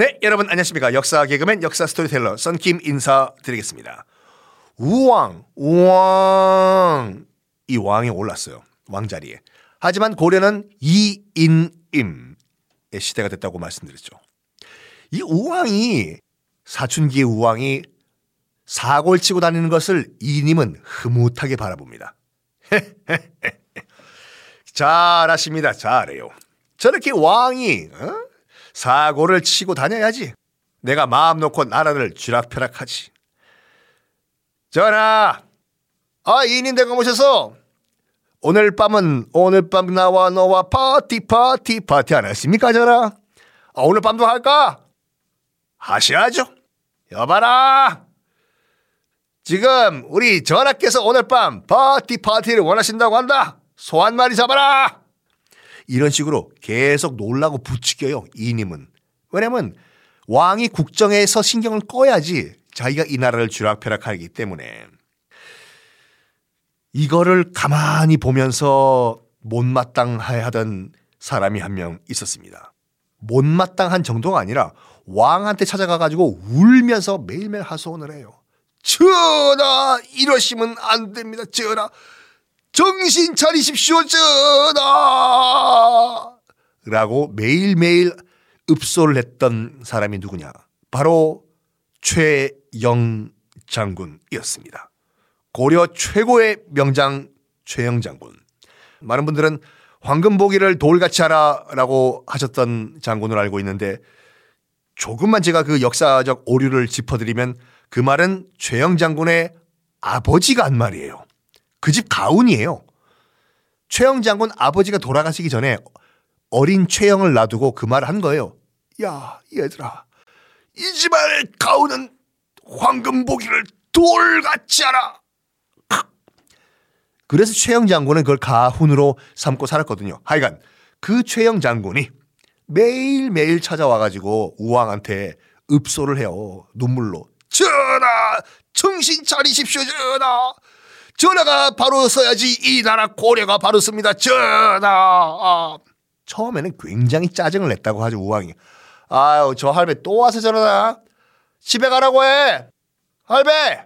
네, 여러분 안녕하십니까. 역사 개그맨 역사 스토리텔러 썬킴 인사드리겠습니다. 우왕, 우왕. 이 왕이 올랐어요. 왕자리에. 하지만 고려는 이인임의 시대가 됐다고 말씀드렸죠. 이 우왕이 사춘기의 우왕이 사골 치고 다니는 것을 이님은 흐뭇하게 바라봅니다. 잘하십니다. 잘해요. 저렇게 왕이 어? 사고를 치고 다녀야지. 내가 마음 놓고 나라를 쥐락펴락하지. 전하, 아 이님 대가 모셔서 오늘 밤은 오늘 밤 나와 너와 파티 파티 파티 안 하십니까 전하? 아, 오늘 밤도 할까? 하셔야죠. 여봐라. 지금 우리 전하께서 오늘 밤 파티 파티를 원하신다고 한다. 소 한 마리 잡아라. 이런 식으로 계속 놀라고 부추겨요. 이님은. 왜냐면 왕이 국정에서 신경을 꺼야지 자기가 이 나라를 쥐락펴락하기 때문에 이거를 가만히 보면서 못마땅하던 사람이 한 명 있었습니다. 못마땅한 정도가 아니라 왕한테 찾아가 가지고 울면서 매일매일 하소원을 해요. 전하 이러시면 안 됩니다. 전하 정신 차리십시오. 전하 라고 매일매일 읍소를 했던 사람이 누구냐? 바로 최영 장군이었습니다. 고려 최고의 명장 최영 장군. 많은 분들은 황금보기를 돌같이 하라라고 하셨던 장군을 알고 있는데 조금만 제가 그 역사적 오류를 짚어드리면 그 말은 최영 장군의 아버지가 한 말이에요. 그 집 가훈이에요. 최영 장군 아버지가 돌아가시기 전에 어린 최영을 놔두고 그 말을 한 거예요. 야, 얘들아. 이 집안의 가훈은 황금보기를 돌같이 하라. 그래서 최영 장군은 그걸 가훈으로 삼고 살았거든요. 하여간 그 최영 장군이 매일매일 찾아와가지고 우왕한테 읍소를 해요. 눈물로. 전하! 정신 차리십시오, 전하! 전하가 바로 서야지 이 나라 고려가 바로 섭니다, 전하! 아. 처음에는 굉장히 짜증을 냈다고 하죠, 우왕이. 아유, 저 할배 또 와서 저러나? 집에 가라고 해! 할배!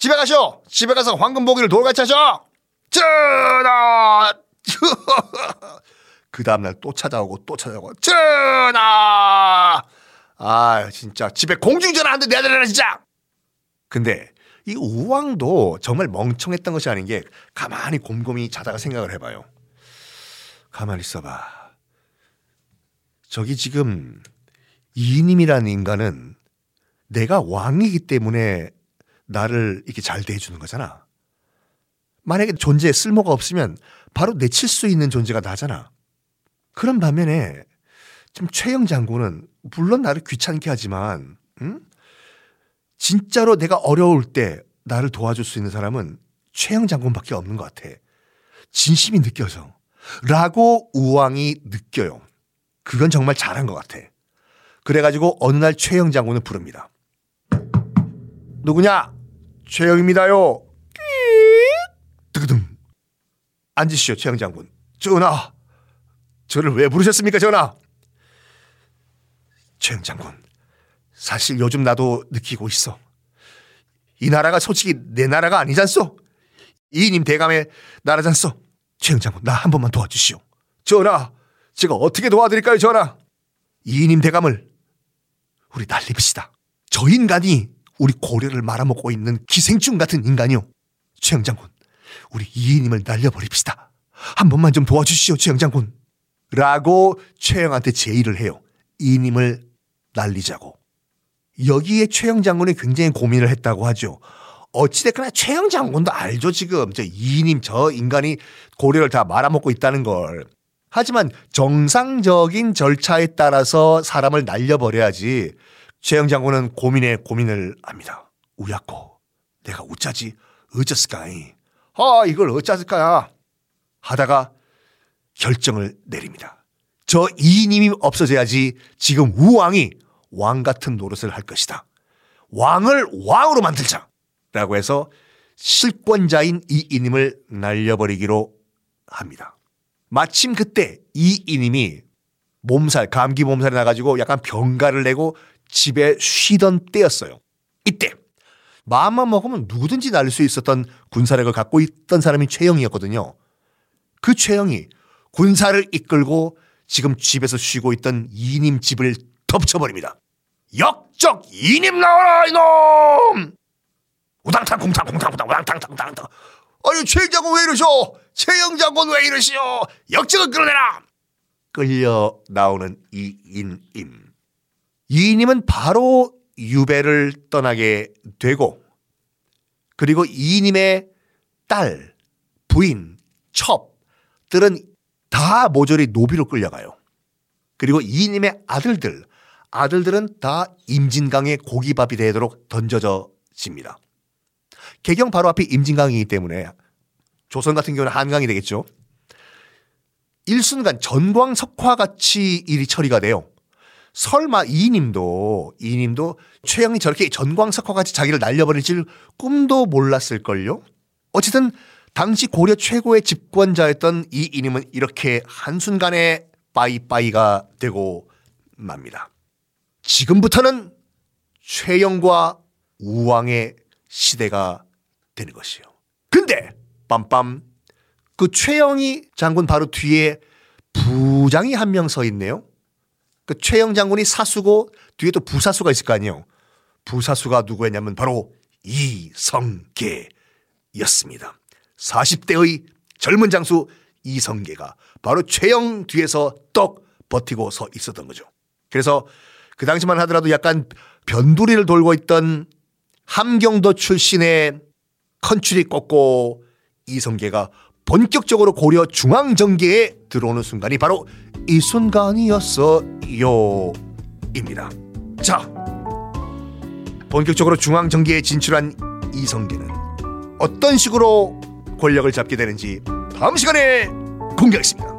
집에 가쇼! 집에 가서 황금보기를 돌같이 하셔! 전하! 그 다음날 또 찾아오고 또 찾아오고 전하! 아 진짜 집에 공중전화 한대 내달라 진짜. 근데 이 우왕도 정말 멍청했던 것이 아닌 게 가만히 곰곰이 자다가 생각을 해봐요. 가만히 있어봐. 저기 지금 이님이라는 인간은 내가 왕이기 때문에 나를 이렇게 잘 대해주는 거잖아. 만약에 존재에 쓸모가 없으면 바로 내칠 수 있는 존재가 나잖아. 그런 반면에 좀 최영 장군은 물론 나를 귀찮게 하지만 응? 진짜로 내가 어려울 때 나를 도와줄 수 있는 사람은 최영 장군밖에 없는 것 같아. 진심이 느껴져. 라고 우왕이 느껴요. 그건 정말 잘한 것 같아. 그래가지고 어느 날 최영 장군을 부릅니다. 누구냐? 최영입니다요. 뜨그둥. 앉으시오, 최영 장군. 전하, 저를 왜 부르셨습니까, 전하? 최영 장군, 사실 요즘 나도 느끼고 있어. 이 나라가 솔직히 내 나라가 아니잖소? 이님 대감의 나라잖소? 최영 장군, 나 한 번만 도와주시오. 전하, 제가 어떻게 도와드릴까요, 전하? 이님 대감을 우리 날립시다. 저 인간이 우리 고려를 말아먹고 있는 기생충 같은 인간이요. 최영 장군, 우리 이인님을 날려버립시다. 한 번만 좀 도와주시오, 최영 장군. 라고 최영한테 제의를 해요. 이님을 날리자고. 여기에 최영 장군이 굉장히 고민을 했다고 하죠. 어찌됐거나 최영 장군도 알죠, 지금. 저 이님, 저 인간이 고려를 다 말아먹고 있다는 걸. 하지만 정상적인 절차에 따라서 사람을 날려버려야지 최영 장군은 고민에 고민을 합니다. 우야코, 내가 어쩌지? 어쩌을까이? 아, 이걸 어쩌을까야? 하다가 결정을 내립니다. 저 이님이 없어져야지 지금 우왕이 왕 같은 노릇을 할 것이다. 왕을 왕으로 만들자. 라고 해서 실권자인 이 이님을 날려버리기로 합니다. 마침 그때 이 이님이 몸살, 감기 몸살이 나가지고 약간 병가를 내고 집에 쉬던 때였어요. 이때 마음만 먹으면 누구든지 날릴 수 있었던 군사력을 갖고 있던 사람이 최영이었거든요. 그 최영이 군사를 이끌고 지금 집에서 쉬고 있던 이님 집을 덮쳐버립니다. 역적 이님 나와라 이놈! 우당탕 공탕 공탕 공탕 우당탕 탕탕 탕 아니 최 장군 왜 이러셔? 최영 장군 왜 이러시오? 역적을 끌어내라! 끌려 나오는 이인임. 이인임은 바로 유배를 떠나게 되고 그리고 이인임의 딸, 부인, 첩들은 다 모조리 노비로 끌려가요. 그리고 이인임의 아들들, 아들들은 다 임진강의 고기밥이 되도록 던져져 집니다. 개경 바로 앞이 임진강이기 때문에 조선 같은 경우는 한강이 되겠죠. 일순간 전광석화 같이 일이 처리가 돼요. 설마 이님도 이님도 최영이 저렇게 전광석화 같이 자기를 날려버릴 줄 꿈도 몰랐을걸요. 어쨌든 당시 고려 최고의 집권자였던 이 이님은 이렇게 한순간에 빠이빠이가 되고 맙니다. 지금부터는 최영과 우왕의 시대가 되는 것이요. 근데 빰빰 그 최영이 장군 바로 뒤에 부장이 한 명 서 있네요. 그 최영 장군이 사수고 뒤에 또 부사수가 있을 거 아니에요. 부사수가 누구였냐면 바로 이성계였습니다. 40대의 젊은 장수 이성계가 바로 최영 뒤에서 떡 버티고 서 있었던 거죠. 그래서 그 당시만 하더라도 약간 변두리를 돌고 있던 함경도 출신의 컨츄리 꺾고 이성계가 본격적으로 고려 중앙정계에 들어오는 순간이 바로 이 순간이었어요. 입니다. 자, 본격적으로 중앙정계에 진출한 이성계는 어떤 식으로 권력을 잡게 되는지 다음 시간에 공개하겠습니다.